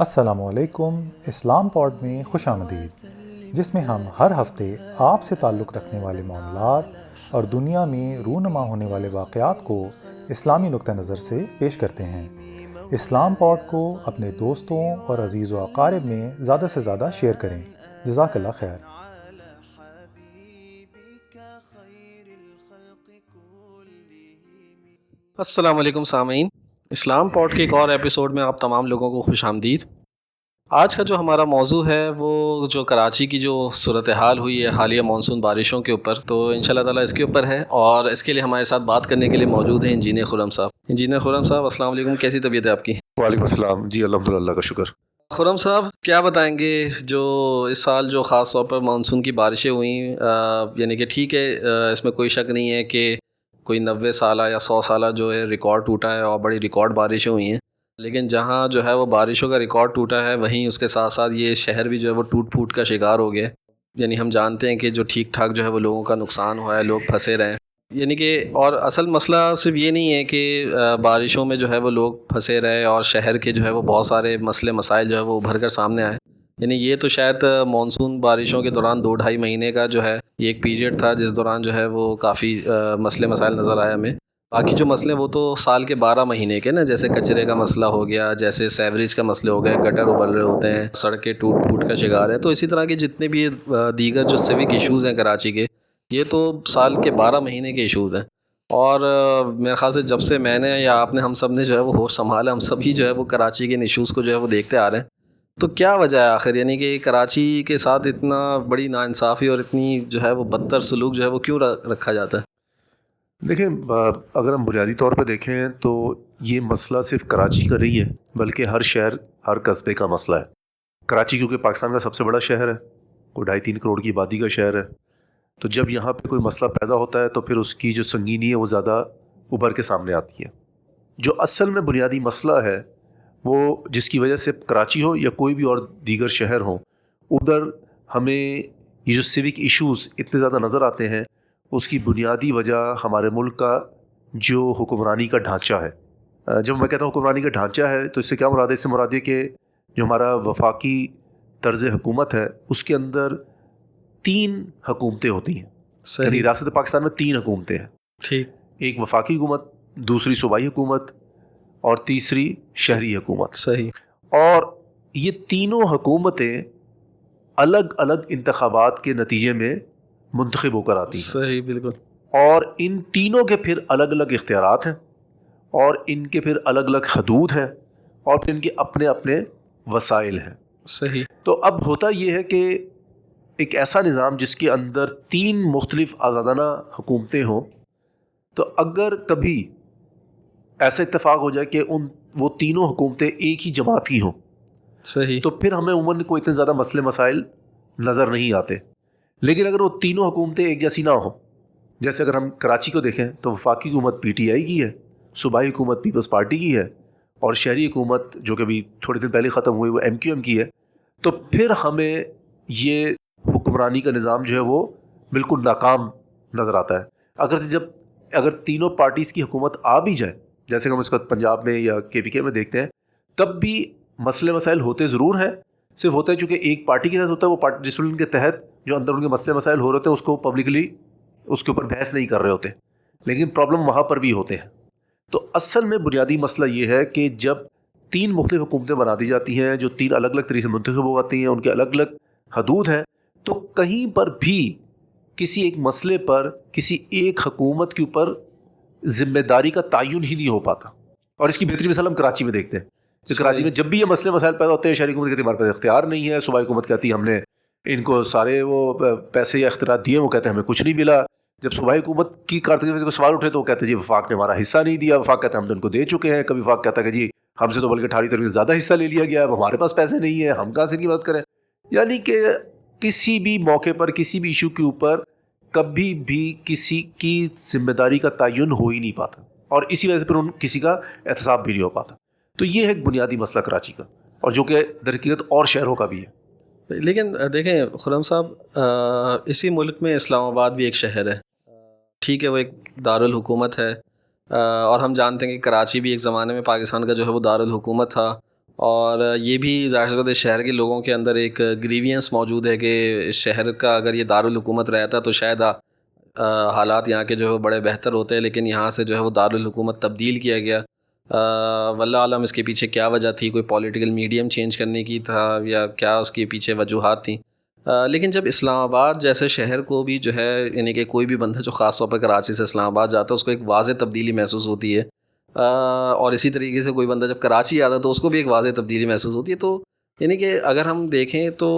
السلام علیکم، اسلام پوڈ میں خوش آمدید۔ جس میں ہم ہر ہفتے آپ سے تعلق رکھنے والے معاملات اور دنیا میں رونما ہونے والے واقعات کو اسلامی نقطہ نظر سے پیش کرتے ہیں۔ اسلام پوڈ کو اپنے دوستوں اور عزیز و اقارب میں زیادہ سے زیادہ شیئر کریں۔ جزاک اللہ خیر۔ السلام علیکم سامعین۔ اسلام پوڈ کے ایک اور ایپیسوڈ میں آپ تمام لوگوں کو خوش آمدید۔ آج کا جو ہمارا موضوع ہے وہ جو کراچی کی جو صورتحال ہوئی ہے حالیہ مانسون بارشوں کے اوپر تو ان شاء اللہ تعالیٰ اس کے اوپر ہے اور اس کے لیے ہمارے ساتھ بات کرنے کے لیے موجود ہیں انجینئر خرم صاحب۔ انجینئر خرم صاحب السلام علیکم۔ کیسی طبیعت ہے آپ کی؟ وعلیکم السلام۔ جی الحمد للہ کا شکر۔ خرم صاحب کیا بتائیں گے جو اس سال جو خاص طور پر مانسون کی بارشیں ہوئیں یعنی کہ ٹھیک ہے اس میں کوئی شک نہیں ہے کہ کوئی نوے سالہ یا سو سالہ جو ہے ریکارڈ ٹوٹا ہے اور بڑی ریکارڈ بارشیں ہوئی ہیں۔ لیکن جہاں جو ہے وہ بارشوں کا ریکارڈ ٹوٹا ہے، وہیں اس کے ساتھ ساتھ یہ شہر بھی جو ہے وہ ٹوٹ پھوٹ کا شکار ہو گیا۔ یعنی ہم جانتے ہیں کہ جو ٹھیک ٹھاک جو ہے وہ لوگوں کا نقصان ہوا ہے، لوگ پھنسے رہے یعنی کہ اور اصل مسئلہ صرف یہ نہیں ہے کہ بارشوں میں جو ہے وہ لوگ پھنسے رہے اور شہر کے جو ہے وہ بہت سارے مسئلے، مسائل جو ہے وہ ابھر کر سامنے آئے۔ یعنی یہ تو شاید مانسون بارشوں کے دوران دو ڈھائی مہینے کا جو ہے، یہ ایک پیریڈ تھا جس دوران جو ہے وہ کافی مسئلے مسائل نظر آئے ہمیں۔ باقی جو مسئلے وہ تو سال کے بارہ مہینے کے نا، جیسے کچرے کا مسئلہ ہو گیا، جیسے سیوریج کا مسئلے ہو گئے گٹر ابل رہے ہوتے ہیں، سڑکیں ٹوٹ پھوٹ کا شکار ہے تو اسی طرح کے جتنے بھی دیگر جو سوک ایشوز ہیں کراچی کے، یہ تو سال کے بارہ مہینے کے ایشوز ہیں۔ اور میرے خیال سے جب سے میں نے یا آپ نے ہم سب نے جو ہے وہ ہوش سنبھالا، ہم سبھی جو ہے وہ کراچی کے ان ایشوز کو جو ہے وہ دیکھتے آ رہے ہیں۔ تو کیا وجہ ہے آخر؟ یعنی کہ کراچی کے ساتھ اتنا بڑی ناانصافی اور اتنی جو ہے وہ بدتر سلوک جو ہے وہ کیوں رکھا جاتا ہے؟ دیکھیں اگر ہم بنیادی طور پہ دیکھیں تو یہ مسئلہ صرف کراچی کا نہیں ہے، بلکہ ہر شہر ہر قصبے کا مسئلہ ہے۔ کراچی کیونکہ پاکستان کا سب سے بڑا شہر ہے کوئی ڈھائی تین کروڑ کی آبادی کا شہر ہے۔ تو جب یہاں پہ کوئی مسئلہ پیدا ہوتا ہے تو پھر اس کی جو سنگینی ہے وہ زیادہ ابھر کے سامنے آتی ہے۔ جو اصل میں بنیادی مسئلہ ہے وہ جس کی وجہ سے کراچی ہو یا کوئی بھی اور دیگر شہر ہوں ادھر ہمیں یہ جو سوک ایشوز اتنے زیادہ نظر آتے ہیں اس کی بنیادی وجہ ہمارے ملک کا جو حکمرانی کا ڈھانچہ ہے۔ جب میں کہتا ہوں حکمرانی کا ڈھانچہ ہے تو اس سے کیا مراد ہے؟ اس سے مراد ہے کہ جو ہمارا وفاقی طرز حکومت ہے اس کے اندر تین حکومتیں ہوتی ہیں۔ یعنی ریاست پاکستان میں تین حکومتیں ہیں۔ ٹھیک۔ ایک وفاقی حکومت دوسری صوبائی حکومت اور تیسری شہری حکومت۔ صحیح۔ اور یہ تینوں حکومتیں الگ الگ انتخابات کے نتیجے میں منتخب ہو کر آتی ہیں۔ صحیح بالکل۔ اور ان تینوں کے پھر الگ الگ اختیارات ہیں اور ان کے پھر الگ الگ حدود ہیں اور پھر ان کے اپنے اپنے وسائل ہیں۔ صحیح۔ تو اب ہوتا یہ ہے کہ ایک ایسا نظام جس کے اندر تین مختلف آزادانہ حکومتیں ہوں تو اگر کبھی ایسا اتفاق ہو جائے کہ ان وہ تینوں حکومتیں ایک ہی جماعت کی ہوں۔ صحیح۔ تو پھر ہمیں عموماً کوئی اتنے زیادہ مسئلے مسائل نظر نہیں آتے۔ لیکن اگر وہ تینوں حکومتیں ایک جیسی نہ ہوں جیسے اگر ہم کراچی کو دیکھیں تو وفاقی حکومت پی ٹی آئی کی ہے صوبائی حکومت پیپلز پارٹی کی ہے اور شہری حکومت جو کہ ابھی تھوڑے دن پہلے ختم ہوئی وہ ایم کیو ایم کی ہے۔ تو پھر ہمیں یہ حکمرانی کا نظام جو ہے وہ بالکل ناکام نظر آتا ہے۔ اگر جب اگر تینوں پارٹیز کی حکومت آ بھی جائے جیسے کہ ہم اس وقت پنجاب میں یا کے پی کے میں دیکھتے ہیں، تب بھی مسئلے مسائل ہوتے ضرور ہیں۔ صرف ہوتا ہے چونکہ ایک پارٹی کے ساتھ ہوتا ہے، وہ پارٹی ڈسپلن کے تحت جو اندر ان کے مسئلے مسائل ہو رہے ہوتے ہیں، اس کو پبلکلی اس کے اوپر بحث نہیں کر رہے ہوتے۔ لیکن پرابلم وہاں پر بھی ہوتے ہیں۔ تو اصل میں بنیادی مسئلہ یہ ہے کہ جب تین مختلف حکومتیں بنا دی جاتی ہیں، جو تین الگ الگ طریقے سے منتخب ہو جاتی ہیں، ان کے الگ الگ حدود ہیں، تو کہیں پر بھی کسی ایک مسئلے پر کسی ایک حکومت کے اوپر ذمہ داری کا تعین ہی نہیں ہو پاتا۔ اور اس کی بہتری مثال ہم کراچی میں دیکھتے ہیں۔ کہ کراچی میں جب بھی یہ مسئلے مسائل پیدا ہوتے ہیں شہری حکومت کہتی ہمارے پاس اختیار نہیں ہے۔ صوبائی حکومت کہتی ہے ہم نے ان کو سارے وہ پیسے یا اختیارات دیے وہ کہتے ہیں ہمیں کچھ نہیں ملا۔ جب صوبائی حکومت کی کارکردگی کو سوال اٹھے تو وہ کہتے ہیں جی وفاق نے ہمارا حصہ نہیں دیا۔ وفاق کہتے ہیں ہم نے ان کو دے چکے ہیں۔ کبھی وفاق کہتا ہے کہ جی ہم سے تو بلکہ اٹھارہ طریقے زیادہ حصہ لے لیا گیا اب ہمارے پاس پیسے نہیں ہیں ہم کہاں سے کی بات کریں؟ یعنی کہ کسی بھی موقع پر کسی بھی ایشو کے اوپر کبھی بھی کسی کی ذمہ داری کا تعین ہو ہی نہیں پاتا اور اسی وجہ سے پھر ان کسی کا احتساب بھی نہیں ہو پاتا۔ تو یہ ہے ایک بنیادی مسئلہ کراچی کا اور جو کہ درحقیقت اور شہروں کا بھی ہے۔ لیکن دیکھیں خرم صاحب اسی ملک میں اسلام آباد بھی ایک شہر ہے۔ ٹھیک ہے، وہ ایک دارالحکومت ہے۔ اور ہم جانتے ہیں کہ کراچی بھی ایک زمانے میں پاکستان کا جو ہے وہ دارالحکومت تھا۔ اور یہ بھی ظاہر سی بات ہے، شہر کے لوگوں کے اندر ایک گریوینس موجود ہے کہ شہر کا اگر یہ دارالحکومت رہتا تو شاید حالات یہاں کے جو ہے بڑے بہتر ہوتے ہیں لیکن یہاں سے جو ہے وہ دارالحکومت تبدیل کیا گیا۔ واللہ عالم اس کے پیچھے کیا وجہ تھی؟ کوئی پولیٹیکل میڈیم چینج کرنے کی تھا یا کیا اس کے پیچھے وجوہات تھیں؟ لیکن جب اسلام آباد جیسے شہر کو بھی جو ہے یعنی کہ کوئی بھی بندہ جو خاص طور پہ کراچی سے اسلام آباد جاتا ہے، اس کو ایک واضح تبدیلی محسوس ہوتی ہے۔ اور اسی طریقے سے کوئی بندہ جب کراچی آتا ہے تو اس کو بھی ایک واضح تبدیلی محسوس ہوتی ہے۔ تو یعنی کہ اگر ہم دیکھیں تو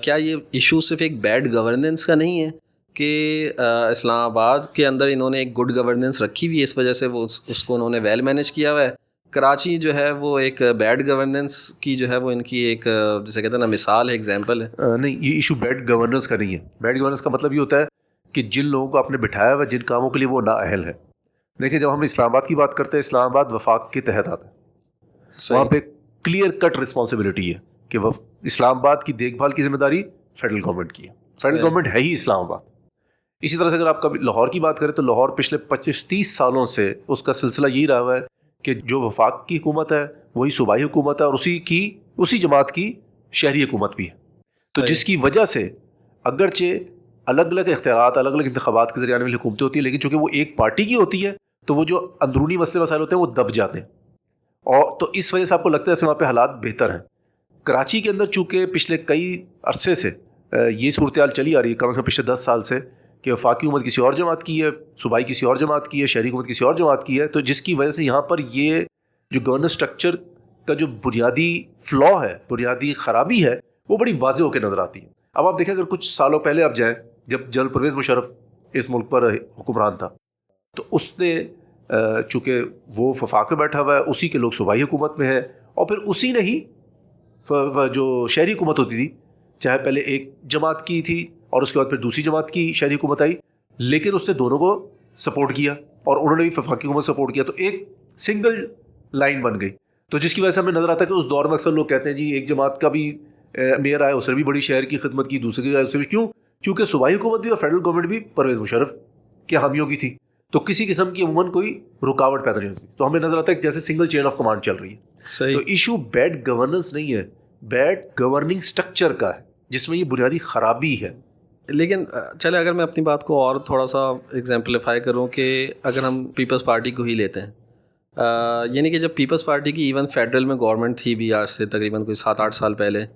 کیا یہ ایشو صرف ایک بیڈ گورننس کا نہیں ہے کہ اسلام آباد کے اندر انہوں نے ایک گڈ گورننس رکھی ہوئی ہے اس وجہ سے وہ اس اس کو انہوں نے ویل مینیج کیا ہوا ہے۔ کراچی جو ہے وہ ایک بیڈ گورننس کی جو ہے وہ ان کی ایک آ، جسے کہتے ہیں نا مثال ہے اگزامپل ہے۔ نہیں یہ ایشو بیڈ گورننس کا نہیں ہے۔ بیڈ گورننس کا مطلب یہ ہوتا ہے کہ جن لوگوں کو آپ نے بٹھایا ہوا ہے جن کاموں کے لیے وہ نااہل ہے۔ دیکھیں جب ہم اسلام آباد کی بات کرتے ہیں اسلام آباد وفاق کے تحت آتا ہے۔ وہاں پہ کلیئر کٹ رسپانسبلٹی ہے کہ اسلام آباد کی دیکھ بھال کی ذمہ داری فیڈرل گورنمنٹ کی ہے۔ فیڈرل۔ گورنمنٹ ہے ہی اسلام آباد۔ اسی طرح سے اگر آپ کبھی لاہور کی بات کریں تو لاہور پچھلے پچیس تیس سالوں سے اس کا سلسلہ یہی رہا ہوا ہے کہ جو وفاق کی حکومت ہے وہی صوبائی حکومت ہے اور اسی کی اسی جماعت کی شہری حکومت بھی ہے۔ تو۔ جس کی وجہ سے اگرچہ الگ الگ اختیارات الگ الگ انتخابات کے ذریعے آنے والی حکومتیں ہوتی ہیں، لیکن چونکہ وہ ایک پارٹی کی ہوتی ہے، تو وہ جو اندرونی مسئلے مسائل ہوتے ہیں، وہ دب جاتے ہیں۔ اور تو اس وجہ سے آپ کو لگتا ہے کہ وہاں پہ حالات بہتر ہیں۔ کراچی کے اندر چونکہ پچھلے کئی عرصے سے یہ صورتحال چلی آ رہی ہے، کم از کم پچھلے دس سال سے، کہ وفاقی حکومت کسی اور جماعت کی ہے، صوبائی کسی اور جماعت کی ہے، شہری حکومت کسی اور جماعت کی ہے، تو جس کی وجہ سے یہاں پر یہ جو گورننس اسٹرکچر کا جو بنیادی فلا ہے، بنیادی خرابی ہے، وہ بڑی واضح ہو کے نظر آتی ہے۔ اب آپ دیکھیں، اگر کچھ سالوں پہلے آپ جائیں جب جنرل پرویز مشرف اس ملک پر حکمران تھا، تو اس نے چونکہ وہ وفاق میں بیٹھا ہوا ہے، اسی کے لوگ صوبائی حکومت میں ہے اور پھر اسی نے ہی جو شہری حکومت ہوتی تھی، چاہے پہلے ایک جماعت کی تھی اور اس کے بعد پھر دوسری جماعت کی شہری حکومت آئی، لیکن اس نے دونوں کو سپورٹ کیا اور انہوں نے بھی وفاقی حکومت سپورٹ کیا، تو ایک سنگل لائن بن گئی۔ تو جس کی وجہ سے ہمیں نظر آتا ہے کہ اس دور میں اکثر لوگ کہتے ہیں جی ایک جماعت کا بھی میئر آیا، اس نے بھی بڑی شہر کی خدمت کی، دوسرے کی آیا اس نے بھی۔ کیوں؟ کیونکہ صوبائی حکومت بھی اور فیڈرل گورنمنٹ بھی پرویز مشرف کے حامیوں کی تھی تو کسی قسم کی عموماً کوئی رکاوٹ پیدا نہیں ہوتی۔ تو ہمیں نظر آتا ہے کہ جیسے سنگل چین آف کمانڈ چل رہی ہے۔ تو صحیح ایشو بیڈ گورننس نہیں ہے بیڈ گورننگ اسٹرکچر کا ہے جس میں یہ بنیادی خرابی ہے۔ لیکن چلے اگر میں اپنی بات کو اور تھوڑا سا ایگزامپلیفائی کروں کہ اگر ہم پیپلز پارٹی کو ہی لیتے ہیں آ، یعنی کہ جب پیپلز پارٹی کی ایون فیڈرل میں گورنمنٹ تھی بھی آج سے تقریباً کوئی سات آٹھ سال پہلے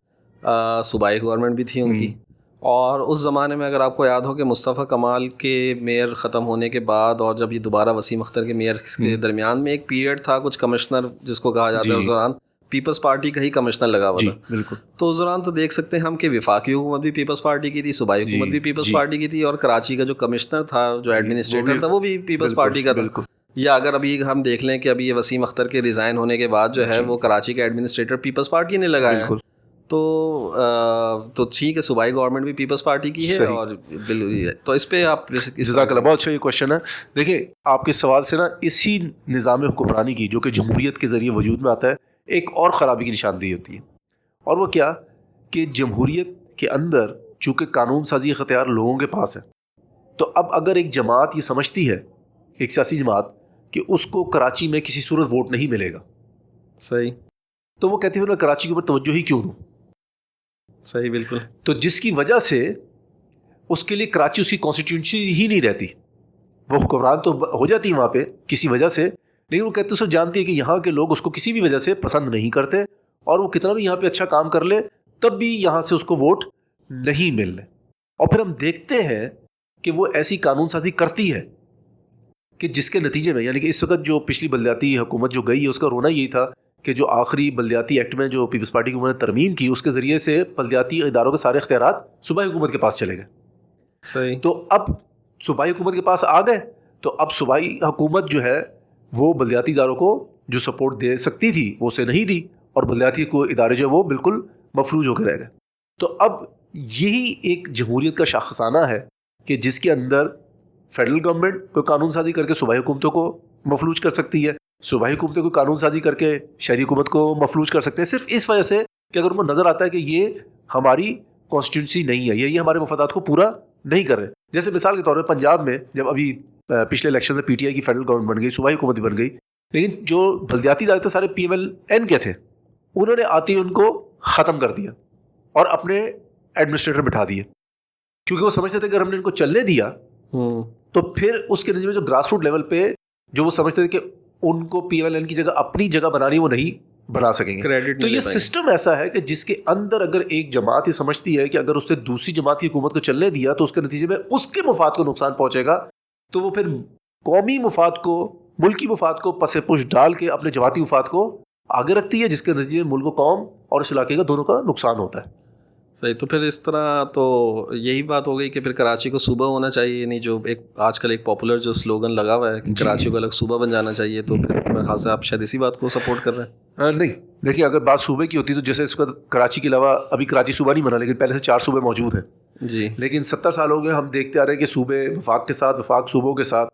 آ، صوبائی گورنمنٹ بھی تھی ان کی۔ اور اس زمانے میں اگر آپ کو یاد ہو کہ مصطفیٰ کمال کے میئر ختم ہونے کے بعد اور جب یہ دوبارہ وسیم اختر کے میئر کے۔ درمیان میں ایک پیریڈ تھا کچھ کمشنر جس کو کہا جاتا ہے جی۔ اس دوران پیپلز پارٹی کا ہی کمشنر لگا ہوا جی تھا بالکل تو اس دوران تو دیکھ سکتے ہیں ہم کہ وفاقی حکومت بھی پیپلز پارٹی کی تھی صوبائی جی، حکومت بھی پیپلز۔ پارٹی کی تھی اور کراچی کا جو کمشنر تھا جو ایڈمنسٹریٹر تھا وہ بھی پیپلز پارٹی کا تھا بالکل یا اگر ابھی ہم دیکھ لیں کہ ابھی یہ وسیم اختر کے ریزائن ہونے کے بعد جو ہے۔ وہ کراچی کا ایڈمنسٹریٹر پیپلز پارٹی نے لگایا تو تو ٹھیک ہے صوبائی گورنمنٹ بھی پیپلز پارٹی کی ہے۔ اور تو اس پہ آپ جزاک اللہ بہت اچھا یہ کوشچن ہے۔ دیکھیں آپ کے سوال سے نا اسی نظام حکمرانی کی جو کہ جمہوریت کے ذریعے وجود میں آتا ہے ایک اور خرابی کی نشاندہی ہوتی ہے۔ اور وہ کیا؟ کہ جمہوریت کے اندر چونکہ قانون سازی اختیار لوگوں کے پاس ہے تو اب اگر ایک جماعت یہ سمجھتی ہے ایک سیاسی جماعت کہ اس کو کراچی میں کسی صورت ووٹ نہیں ملے گا۔ صحیح۔ تو وہ کہتی ہے میں کراچی کے اوپر توجہ ہی کیوں دوں؟ صحیح، بالکل۔ تو جس کی وجہ سے اس کے لیے کراچی اس کی کانسٹیٹیوشنسی ہی نہیں رہتی، وہ حکمران تو ہو جاتی وہاں پہ، کسی وجہ سے۔ لیکن وہ کہتے سب جانتی ہے کہ یہاں کے لوگ اس کو کسی بھی وجہ سے پسند نہیں کرتے اور وہ کتنا بھی یہاں پہ اچھا کام کر لے، تب بھی یہاں سے اس کو ووٹ نہیں مل رہے اور پھر ہم دیکھتے ہیں کہ وہ ایسی قانون سازی کرتی ہے کہ جس کے نتیجے میں یعنی کہ اس وقت جو پچھلی بلدیاتی حکومت جو گئی ہے، اس کا رونا یہی تھا کہ جو آخری بلدیاتی ایکٹ میں جو پیپلز پارٹی کی حکومت نے ترمیم کی اس کے ذریعے سے بلدیاتی اداروں کے سارے اختیارات صوبائی حکومت کے پاس چلے گئے۔ صحیح۔ تو اب صوبائی حکومت کے پاس آ گئے۔ تو اب صوبائی حکومت جو ہے وہ بلدیاتی اداروں کو جو سپورٹ دے سکتی تھی وہ اسے نہیں دی اور بلدیاتی کو ادارے جو ہے وہ بالکل مفلوج ہو کے رہ گئے۔ تو اب یہی ایک جمہوریت کا شاخسانہ ہے کہ جس کے اندر فیڈرل گورنمنٹ کوئی قانون سازی کر کے صوبائی حکومتوں کو مفلوج کر سکتی ہے۔ صوبائی حکومتیں کوئی قانون سازی کر کے شہری حکومت کو مفلوج کر سکتے ہیں؟ صرف اس وجہ سے کہ اگر ان کو نظر آتا ہے کہ یہ ہماری کانسٹیٹیونسی نہیں ہے یا یہ ہمارے مفادات کو پورا نہیں کر رہے۔ جیسے مثال کے طور پہ پنجاب میں جب ابھی پچھلے الیکشن میں پی ٹی آئی کی فیڈرل گورنمنٹ بن گئی صوبائی حکومت بن گئی لیکن جو بلدیاتی ادارے تھے سارے پی ایم ایل این کے تھے انہوں نے آتے ہی ان کو ختم کر دیا اور اپنے ایڈمنسٹریٹر بٹھا دیے۔ کیونکہ وہ سمجھتے تھے کہ اگر ہم نے ان کو چلنے دیا تو پھر اس کے نتیجے میں جو گراس روٹ لیول پہ جو وہ سمجھتے تھے کہ ان کو پی ایل این کی جگہ اپنی جگہ بنانی وہ نہیں بنا سکیں گے۔ کریڈٹ تو یہ سسٹم ایسا ہے کہ جس کے اندر اگر ایک جماعت یہ سمجھتی ہے کہ اگر اس نے دوسری جماعت کی حکومت کو چلنے دیا تو اس کے نتیجے میں اس کے مفاد کو نقصان پہنچے گا تو وہ پھر قومی مفاد کو ملکی مفاد کو پس پش ڈال کے اپنے جماعتی مفاد کو آگے رکھتی ہے جس کے نتیجے میں ملک و قوم اور اس علاقے کا دونوں کا نقصان ہوتا ہے۔ صحیح تو پھر اس طرح تو یہی بات ہو گئی کہ پھر کراچی کو صوبہ ہونا چاہیے یعنی جو ایک آج کل ایک پاپولر جو سلوگن لگا ہوا ہے کہ۔ کراچی کو الگ صوبہ بن جانا چاہیے تو پھر میرے خیال سے آپ شاید اسی بات کو سپورٹ کر رہے ہیں نہیں دیکھیے اگر بات صوبے کی ہوتی تو جیسے اس وقت کراچی کے علاوہ ابھی کراچی صوبہ نہیں بنا لیکن پہلے سے چار صوبے موجود ہیں جی لیکن ستر سال ہو گئے ہم دیکھتے آ رہے ہیں کہ صوبے وفاق کے ساتھ وفاق صوبوں کے ساتھ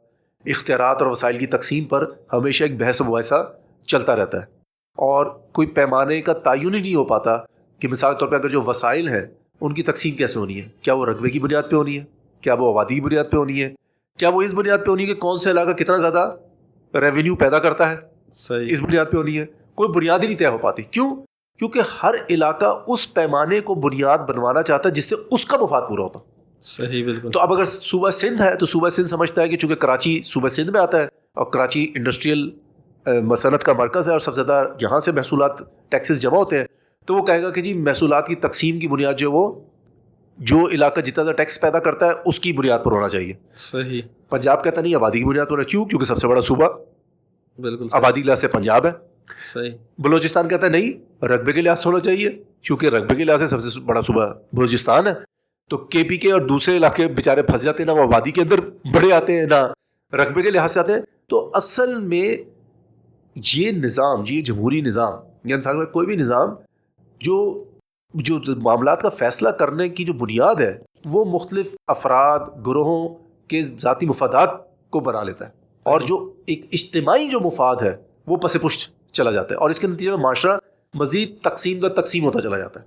اختیارات اور وسائل کی تقسیم پر ہمیشہ ایک بحث و مباحثہ چلتا رہتا ہے اور کوئی پیمانے کا تعین ہی نہیں ہو پاتا کہ مثال کے طور پہ اگر جو وسائل ہیں ان کی تقسیم کیسے ہونی ہے؟ کیا وہ رقبے کی بنیاد پہ ہونی ہے؟ کیا وہ آبادی کی بنیاد پہ ہونی ہے؟ کیا وہ اس بنیاد پہ ہونی ہے کہ کون سا علاقہ کتنا زیادہ ریونیو پیدا کرتا ہے؟ صحیح۔ اس بنیاد پہ ہونی ہے۔ کوئی بنیاد ہی نہیں طے ہو پاتی۔ کیوں؟ کیونکہ ہر علاقہ اس پیمانے کو بنیاد بنوانا چاہتا ہے جس سے اس کا مفاد پورا ہوتا۔ صحیح بالکل۔ تو اب اگر صوبہ سندھ ہے تو صوبہ سندھ سمجھتا ہے کہ چونکہ کراچی صوبہ سندھ میں آتا ہے اور کراچی انڈسٹریل مصنعت کا مرکز ہے اور سب سے زیادہ یہاں سے محصولات ٹیکسز جمع ہوتے ہیں تو وہ کہے گا کہ جی محصولات کی تقسیم کی بنیاد جو ہے وہ جو علاقہ جتنا زیادہ ٹیکس پیدا کرتا ہے اس کی بنیاد پر ہونا چاہیے۔ صحیح۔ پنجاب کہتا نہیں آبادی کی بنیاد پر ہونا کیوں؟ کیونکہ سب سے بڑا صوبہ۔ بالکل آبادی کے لحاظ سے پنجاب ہے۔ صحیح۔ بلوچستان کہتا ہے نہیں رقبے کے لحاظ سے ہونا چاہیے کیونکہ رقبے کے لحاظ سے سب سے بڑا صوبہ بلوچستان ہے۔ تو کے پی کے اور دوسرے علاقے بےچارے پھنس جاتے ہیں نہ وہ آبادی کے اندر بڑے آتے ہیں نہ رقبے کے لحاظ سے آتے ہیں۔ تو اصل میں یہ نظام یہ جمہوری نظام یا انسان کا کوئی بھی نظام جو جو معاملات کا فیصلہ کرنے کی جو بنیاد ہے وہ مختلف افراد گروہوں کے ذاتی مفادات کو بنا لیتا ہے۔ اور جو ایک اجتماعی جو مفاد ہے وہ پس پشت چلا جاتا ہے۔ اور اس کے نتیجے میں معاشرہ مزید تقسیم در تقسیم ہوتا چلا جاتا ہے۔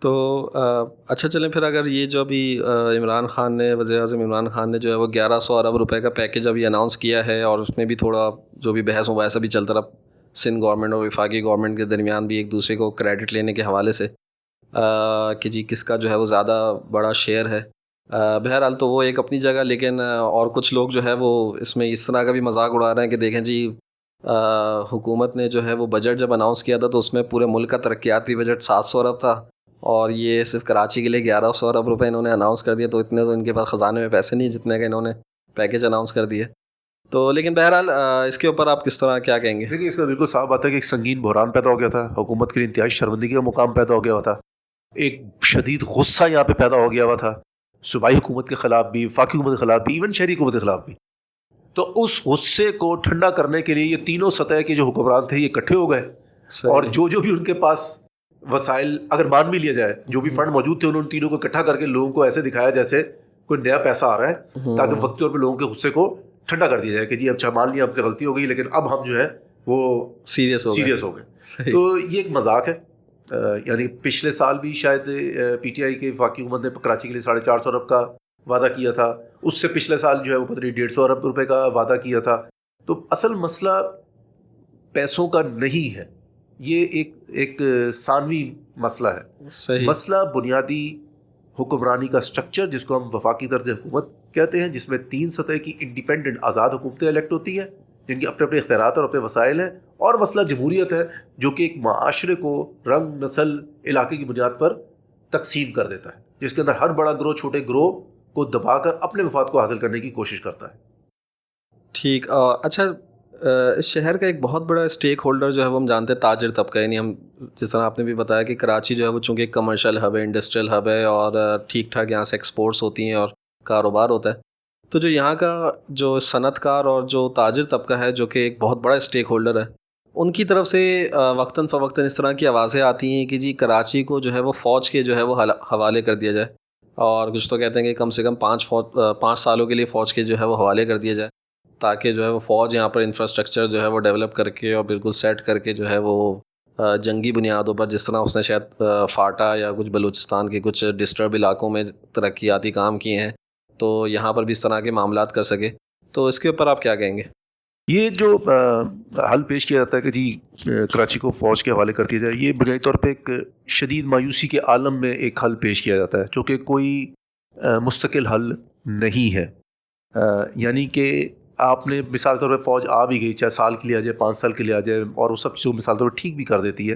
تو آ، اچھا چلیں پھر اگر یہ جو ابھی آ، عمران خان نے وزیر اعظم عمران خان نے جو ہے وہ گیارہ سو ارب روپے کا پیکیج ابھی اناؤنس کیا ہے اور اس میں بھی تھوڑا جو بھی بحث مباحثہ بھی چلتا رہا۔ سندھ گورنمنٹ اور وفاقی گورنمنٹ کے درمیان بھی ایک دوسرے کو کریڈٹ لینے کے حوالے سے کہ جی کس کا جو ہے وہ زیادہ بڑا شیئر ہے۔ بہرحال تو وہ ایک اپنی جگہ، لیکن اور کچھ لوگ جو ہے وہ اس میں اس طرح کا بھی مذاق اڑا رہے ہیں کہ دیکھیں جی حکومت نے جو ہے وہ بجٹ جب اناؤنس کیا تھا تو اس میں پورے ملک کا ترقیاتی بجٹ سات سو ارب تھا، اور یہ صرف کراچی کے لیے گیارہ سو ارب روپے انہوں نے اناؤنس کر دیا تو اتنے تو ان کے پاس خزانے میں پیسے نہیں جتنے کا انہوں نے پیکیج اناؤنس کر دیے۔ تو لیکن بہرحال اس کے اوپر آپ کس طرح کیا کہیں گے؟ دیکھیے اس کا بالکل صاف بات ہے کہ ایک سنگین بحران پیدا ہو گیا تھا حکومت کے لیے انتہائی شرمندگی کا مقام پیدا ہو گیا ہوا تھا۔ ایک شدید غصہ یہاں پہ پیدا ہو گیا ہوا تھا۔ صوبائی حکومت کے خلاف بھی وفاقی حکومت کے خلاف بھی ایون شہری حکومت کے خلاف بھی۔ تو اس غصے کو ٹھنڈا کرنے کے لیے یہ تینوں سطح کے جو حکمران تھے یہ اکٹھے ہو گئے۔ اور جو جو بھی ان کے پاس وسائل اگر مان بھی لیا جائے جو بھی فنڈ موجود تھے انہوں نے تینوں کو اکٹھا کر کے لوگوں کو ایسے دکھایا جیسے کوئی نیا پیسہ آ رہا ہے تاکہ وقت طور پہ لوگوں کے غصے کو ٹھنڈا کر دیا جائے کہ جی اب اچھا مان لیا ہم سے غلطی ہو گئی لیکن اب ہم جو ہے وہ سیریس ہو سیریس ہو گئے۔ تو یہ ایک مذاق ہے۔ یعنی پچھلے سال بھی شاید پی ٹی آئی کے وفاقی حکومت نے کراچی کے لیے ساڑھے چار سو ارب کا وعدہ کیا تھا۔ اس سے پچھلے سال جو ہے وہ پتہ نہیں ڈیڑھ سو ارب روپے کا وعدہ کیا تھا۔ تو اصل مسئلہ پیسوں کا نہیں ہے۔ یہ ایک ایک ثانوی مسئلہ ہے۔ مسئلہ بنیادی حکمرانی کا سٹرکچر جس کو ہم وفاقی طرز حکومت کہتے ہیں، جس میں تین سطح کی انڈیپینڈنٹ آزاد حکومتیں الیکٹ ہوتی ہیں، جن کے اپنے اپنے اختیارات اور اپنے وسائل ہیں، اور مسئلہ جمہوریت ہے، جو کہ ایک معاشرے کو رنگ، نسل، علاقے کی بنیاد پر تقسیم کر دیتا ہے، جس کے اندر ہر بڑا گروہ، چھوٹے گروہ کو دبا کر اپنے مفاد کو حاصل کرنے کی کوشش کرتا ہے۔ ٹھیک اچھا اس شہر کا ایک بہت بڑا اسٹیک ہولڈر جو ہے وہ ہم جانتے ہیں تاجر طبقہ یعنی ہم جس طرح آپ نے بھی بتایا کہ کراچی جو ہے وہ چونکہ ایک کمرشل ہب ہے انڈسٹریل ہب ہے اور ٹھیک ٹھاک یہاں سے ایکسپورٹس ہوتی ہیں اور کاروبار ہوتا ہے۔ تو جو یہاں کا جو صنعت کار اور جو تاجر طبقہ ہے جو کہ ایک بہت بڑا اسٹیک ہولڈر ہے، ان کی طرف سے وقتاً فوقتاً اس طرح کی آوازیں آتی ہیں کہ جی کراچی کو جو ہے وہ فوج کے جو ہے وہ حوالے کر دیا جائے اور کچھ تو کہتے ہیں کہ کم سے کم پانچ فوج پانچ سالوں کے لیے فوج کے جو ہے وہ حوالے کر دیا جائے۔ تاکہ جو ہے وہ فوج یہاں پر انفراسٹرکچر جو ہے وہ ڈیولپ کر کے اور بالکل سیٹ کر کے جو ہے وہ جنگی بنیادوں پر جس طرح اس نے شاید فاٹا یا کچھ بلوچستان کے کچھ ڈسٹرب علاقوں میں ترقیاتی کام کیے ہیں، تو یہاں پر بھی اس طرح کے معاملات کر سکے۔ تو اس کے اوپر آپ کیا کہیں گے؟ یہ جو حل پیش کیا جاتا ہے کہ جی کراچی کو فوج کے حوالے کر دیا جائے، یہ بنیادی طور پہ ایک شدید مایوسی کے عالم میں ایک حل پیش کیا جاتا ہے، چونکہ کوئی مستقل حل نہیں ہے۔ یعنی کہ آپ نے مثال طور پہ فوج آ بھی گئی چاہے سال کے لیے آ جائے پانچ سال کے لیے آ جائے اور وہ سب چیزوں مثال طور پہ ٹھیک بھی کر دیتی ہے۔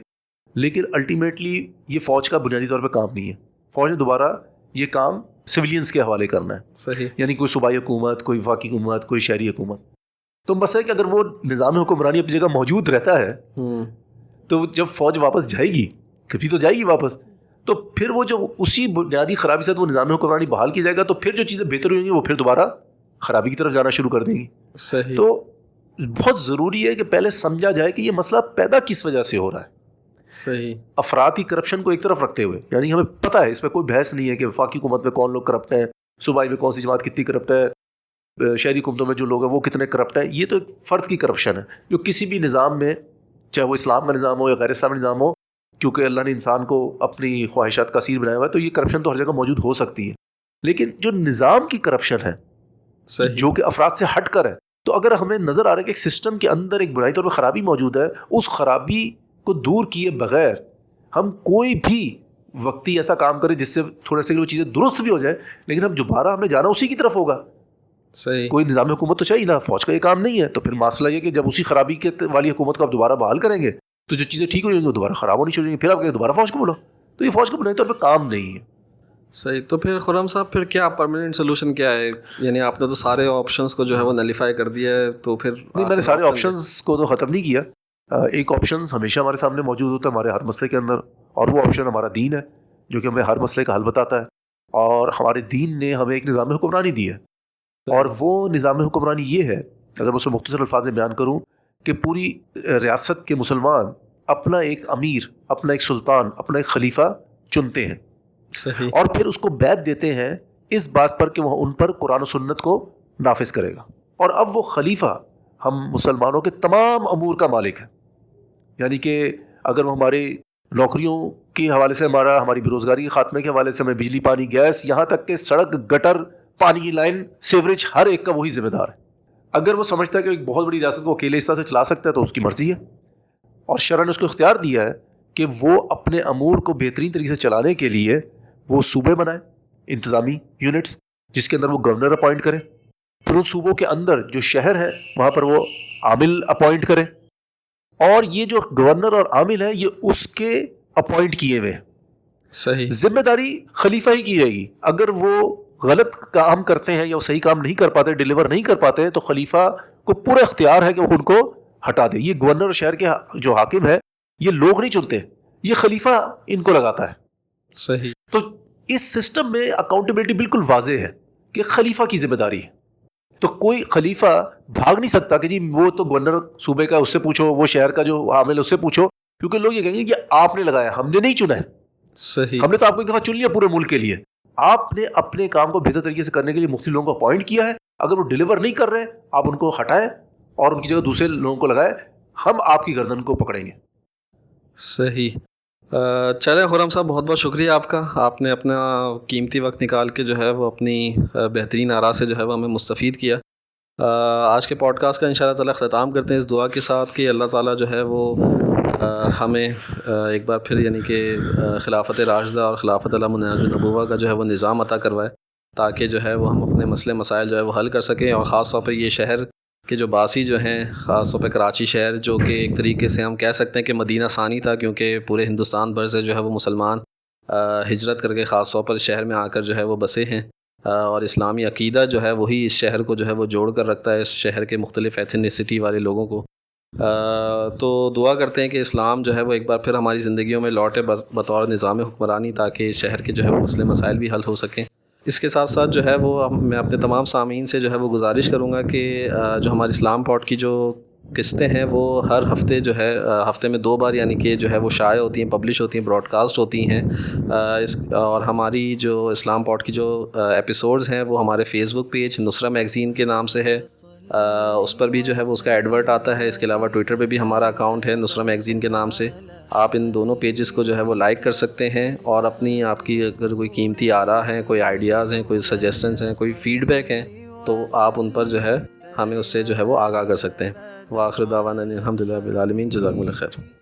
لیکن الٹیمیٹلی یہ فوج کا بنیادی طور پہ کام نہیں ہے۔ فوج نے دوبارہ یہ کام سویلینس کے حوالے کرنا ہے۔ صحیح۔ یعنی کوئی صوبائی حکومت کوئی وفاقی حکومت کوئی شہری حکومت۔ تو مسئلہ ہے کہ اگر وہ نظام حکمرانی اپنی جگہ موجود رہتا ہے تو جب فوج واپس جائے گی کبھی تو جائے گی واپس تو پھر وہ جو اسی بنیادی خرابی سے وہ نظام حکمرانی بحال کی جائے گا تو پھر جو چیزیں بہتر ہوئیں گی وہ پھر دوبارہ خرابی کی طرف جانا شروع کر دیں گی۔ صحیح۔ تو بہت ضروری ہے کہ پہلے سمجھا جائے کہ یہ مسئلہ پیدا کس وجہ سے ہو رہا ہے۔ صحیح۔ افراد کی کرپشن کو ایک طرف رکھتے ہوئے یعنی ہمیں پتہ ہے اس پہ کوئی بحث نہیں ہے کہ وفاقی حکومت میں کون لوگ کرپٹ ہیں صوبائی میں کون سی جماعت کتنی کرپٹ ہے شہری حکومتوں میں جو لوگ ہیں وہ کتنے کرپٹ ہیں۔ یہ تو ایک فرد کی کرپشن ہے جو کسی بھی نظام میں چاہے وہ اسلام کا نظام ہو یا غیر اسلامی نظام ہو کیونکہ اللہ نے انسان کو اپنی خواہشات کا سیر بنایا ہوا ہے تو یہ کرپشن تو ہر جگہ موجود ہو سکتی ہے۔ لیکن جو نظام کی کرپشن ہے صحیح۔ جو کہ افراد سے ہٹ کر ہے۔ تو اگر ہمیں نظر آ رہا ہے کہ ایک سسٹم کے اندر ایک بنائی طور پہ خرابی موجود ہے اس خرابی کو دور کیے بغیر ہم کوئی بھی وقتی ایسا کام کریں جس سے تھوڑے سے وہ چیزیں درست بھی ہو جائے لیکن ہم دوبارہ ہم نے جانا اسی کی طرف ہوگا۔ صحیح۔ کوئی نظام حکومت تو چاہیے نا فوج کا یہ کام نہیں ہے۔ تو پھر مسئلہ یہ کہ جب اسی خرابی کے والی حکومت کو آپ دوبارہ بحال کریں گے تو جو چیزیں ٹھیک ہو جائیں گی وہ دوبارہ خراب ہونی چاہیے پھر آپ کہیں دوبارہ فوج کو بولو تو یہ فوج کا بنائی طور پہ کام نہیں ہے۔ صحیح تو پھر خرم صاحب پھر کیا پرماننٹ سولوشن کیا ہے؟ یعنی آپ نے تو سارے آپشنس کو جو ہے وہ نلیفائی کر دیا ہے تو پھر نہیں میں نے سارے آپشنس کو تو ختم نہیں کیا۔ ایک آپشن ہمیشہ ہمارے سامنے موجود ہوتا ہے ہمارے ہر مسئلے کے اندر اور وہ آپشن ہمارا دین ہے جو کہ ہمیں ہر مسئلے کا حل بتاتا ہے۔ اور ہمارے دین نے ہمیں ایک نظام حکمرانی دی ہے۔ اور وہ نظام حکمرانی یہ ہے اگر میں اس میں مختصر الفاظ میں بیان کروں کہ پوری ریاست کے مسلمان اپنا ایک امیر اپنا ایک سلطان اپنا ایک خلیفہ چنتے ہیں۔ صحیح۔ اور پھر اس کو بیت دیتے ہیں اس بات پر کہ وہ ان پر قرآن و سنت کو نافذ کرے گا۔ اور اب وہ خلیفہ ہم مسلمانوں کے تمام امور کا مالک ہے یعنی کہ اگر وہ ہمارے نوکریوں کے حوالے سے ہمارا، ہماری بے روزگاری کے خاتمے کے حوالے سے ہمیں بجلی، پانی، گیس، یہاں تک کہ سڑک، گٹر، پانی کی لائن، سیوریج، ہر ایک کا وہی ذمہ دار ہے۔ اگر وہ سمجھتا ہے کہ ایک بہت بڑی ریاست کو اکیلے اس طرح سے چلا سکتا ہے تو اس کی مرضی ہے۔ اور شرح نے اس کو اختیار دیا ہے کہ وہ اپنے امور کو بہترین طریقے سے چلانے کے لیے وہ صوبے بنائے انتظامی یونٹس جس کے اندر وہ گورنر اپوائنٹ کرے پھر ان صوبوں کے اندر جو شہر ہے وہاں پر وہ عامل اپوائنٹ کرے اور یہ جو گورنر اور عامل ہے یہ اس کے اپوائنٹ کیے ہوئے صحیح۔ ذمہ داری خلیفہ ہی کی رہے گی۔ اگر وہ غلط کام کرتے ہیں یا وہ صحیح کام نہیں کر پاتے ڈلیور نہیں کر پاتے تو خلیفہ کو پورا اختیار ہے کہ وہ ان کو ہٹا دے۔ یہ گورنر اور شہر کے جو حاکم ہے یہ لوگ نہیں چنتے یہ خلیفہ ان کو لگاتا ہے۔ صحیح۔ تو اس سسٹم میں اکاؤنٹیبلٹی بالکل واضح ہے کہ خلیفہ کی ذمہ داری ہے۔ تو کوئی خلیفہ بھاگ نہیں سکتا کہ جی وہ تو گورنر صوبے کا اس سے پوچھو وہ شہر کا جو عامل اس سے پوچھو۔ کیونکہ لوگ یہ کہیں گے کہ آپ نے لگایا ہم نے نہیں چنا ہے۔ صحیح۔ ہم نے تو آپ کو ایک دفعہ چن لیا پورے ملک کے لیے۔ آپ نے اپنے کام کو بہتر طریقے سے کرنے کے لیے مختلف لوگوں کو اپوائنٹ کیا ہے۔ اگر وہ ڈلیور نہیں کر رہے آپ ان کو ہٹائیں اور ان کی جگہ دوسرے لوگوں کو لگائیں۔ ہم آپ کی گردن کو پکڑیں گے۔ صحیح۔ چلیں خرم صاحب، بہت بہت شکریہ آپ کا۔ آپ نے اپنا قیمتی وقت نکال کے جو ہے وہ اپنی بہترین آرا سے جو ہے وہ ہمیں مستفید کیا۔ آج کے پوڈ کاسٹ کا ان شاء اللہ تعالیٰ اختتام کرتے ہیں اس دعا کے ساتھ کہ اللہ تعالیٰ جو ہے وہ ہمیں ایک بار پھر یعنی کہ خلافت راشدہ اور خلافت علام النبوہ کا جو ہے وہ نظام عطا کروائے تاکہ جو ہے وہ ہم اپنے مسئلے، مسائل جو ہے وہ حل کر سکیں اور خاص طور پہ یہ شہر کے جو باسی جو ہیں، خاص طور پہ کراچی شہر، جو کہ ایک طریقے سے ہم کہہ سکتے ہیں کہ مدینہ ثانی تھا، کیونکہ پورے ہندوستان بھر سے جو ہے وہ مسلمان ہجرت کر کے خاص طور پر شہر میں آ کر جو ہے وہ بسے ہیں۔ اور اسلامی عقیدہ جو ہے وہی اس شہر کو جو ہے وہ جوڑ کر رکھتا ہے، اس شہر کے مختلف ایتھنیسٹی والے لوگوں کو۔ تو دعا کرتے ہیں کہ اسلام جو ہے وہ ایک بار پھر ہماری زندگیوں میں لوٹے بطور نظام حکمرانی تاکہ شہر کے جو ہے وہ مسئلے مسائل بھی حل ہو سکیں۔ اس کے ساتھ ساتھ جو ہے وہ میں اپنے تمام سامعین سے جو ہے وہ گزارش کروں گا کہ جو ہمارے اسلام پاٹ کی جو قسطیں ہیں، وہ ہر ہفتے جو ہے ہفتے میں دو بار یعنی کہ جو ہے وہ شائع ہوتی ہیں پبلش ہوتی ہیں براڈ کاسٹ ہوتی ہیں۔ اس اور ہماری جو اسلام پاٹ کی جو ایپیسوڈز ہیں، وہ ہمارے Facebook page Nusrah magazine کے نام سے ہے۔ اس پر بھی جو ہے وہ اس کا ایڈورٹ آتا ہے۔ اس کے علاوہ ٹویٹر پہ بھی ہمارا اکاؤنٹ ہے نصرہ میگزین کے نام سے۔ آپ ان دونوں پیجز کو جو ہے وہ لائک کر سکتے ہیں اور اپنی آپ کی اگر کوئی قیمتی آرا ہیں، کوئی آئیڈیاز ہیں، کوئی سجیسنس ہیں، کوئی فیڈ بیک ہیں، تو آپ ان پر جو ہے ہمیں اس سے جو ہے وہ آگاہ کر سکتے ہیں۔ واخر دعوانا الحمد للہ بالعالمین جزاک اللہ خیر۔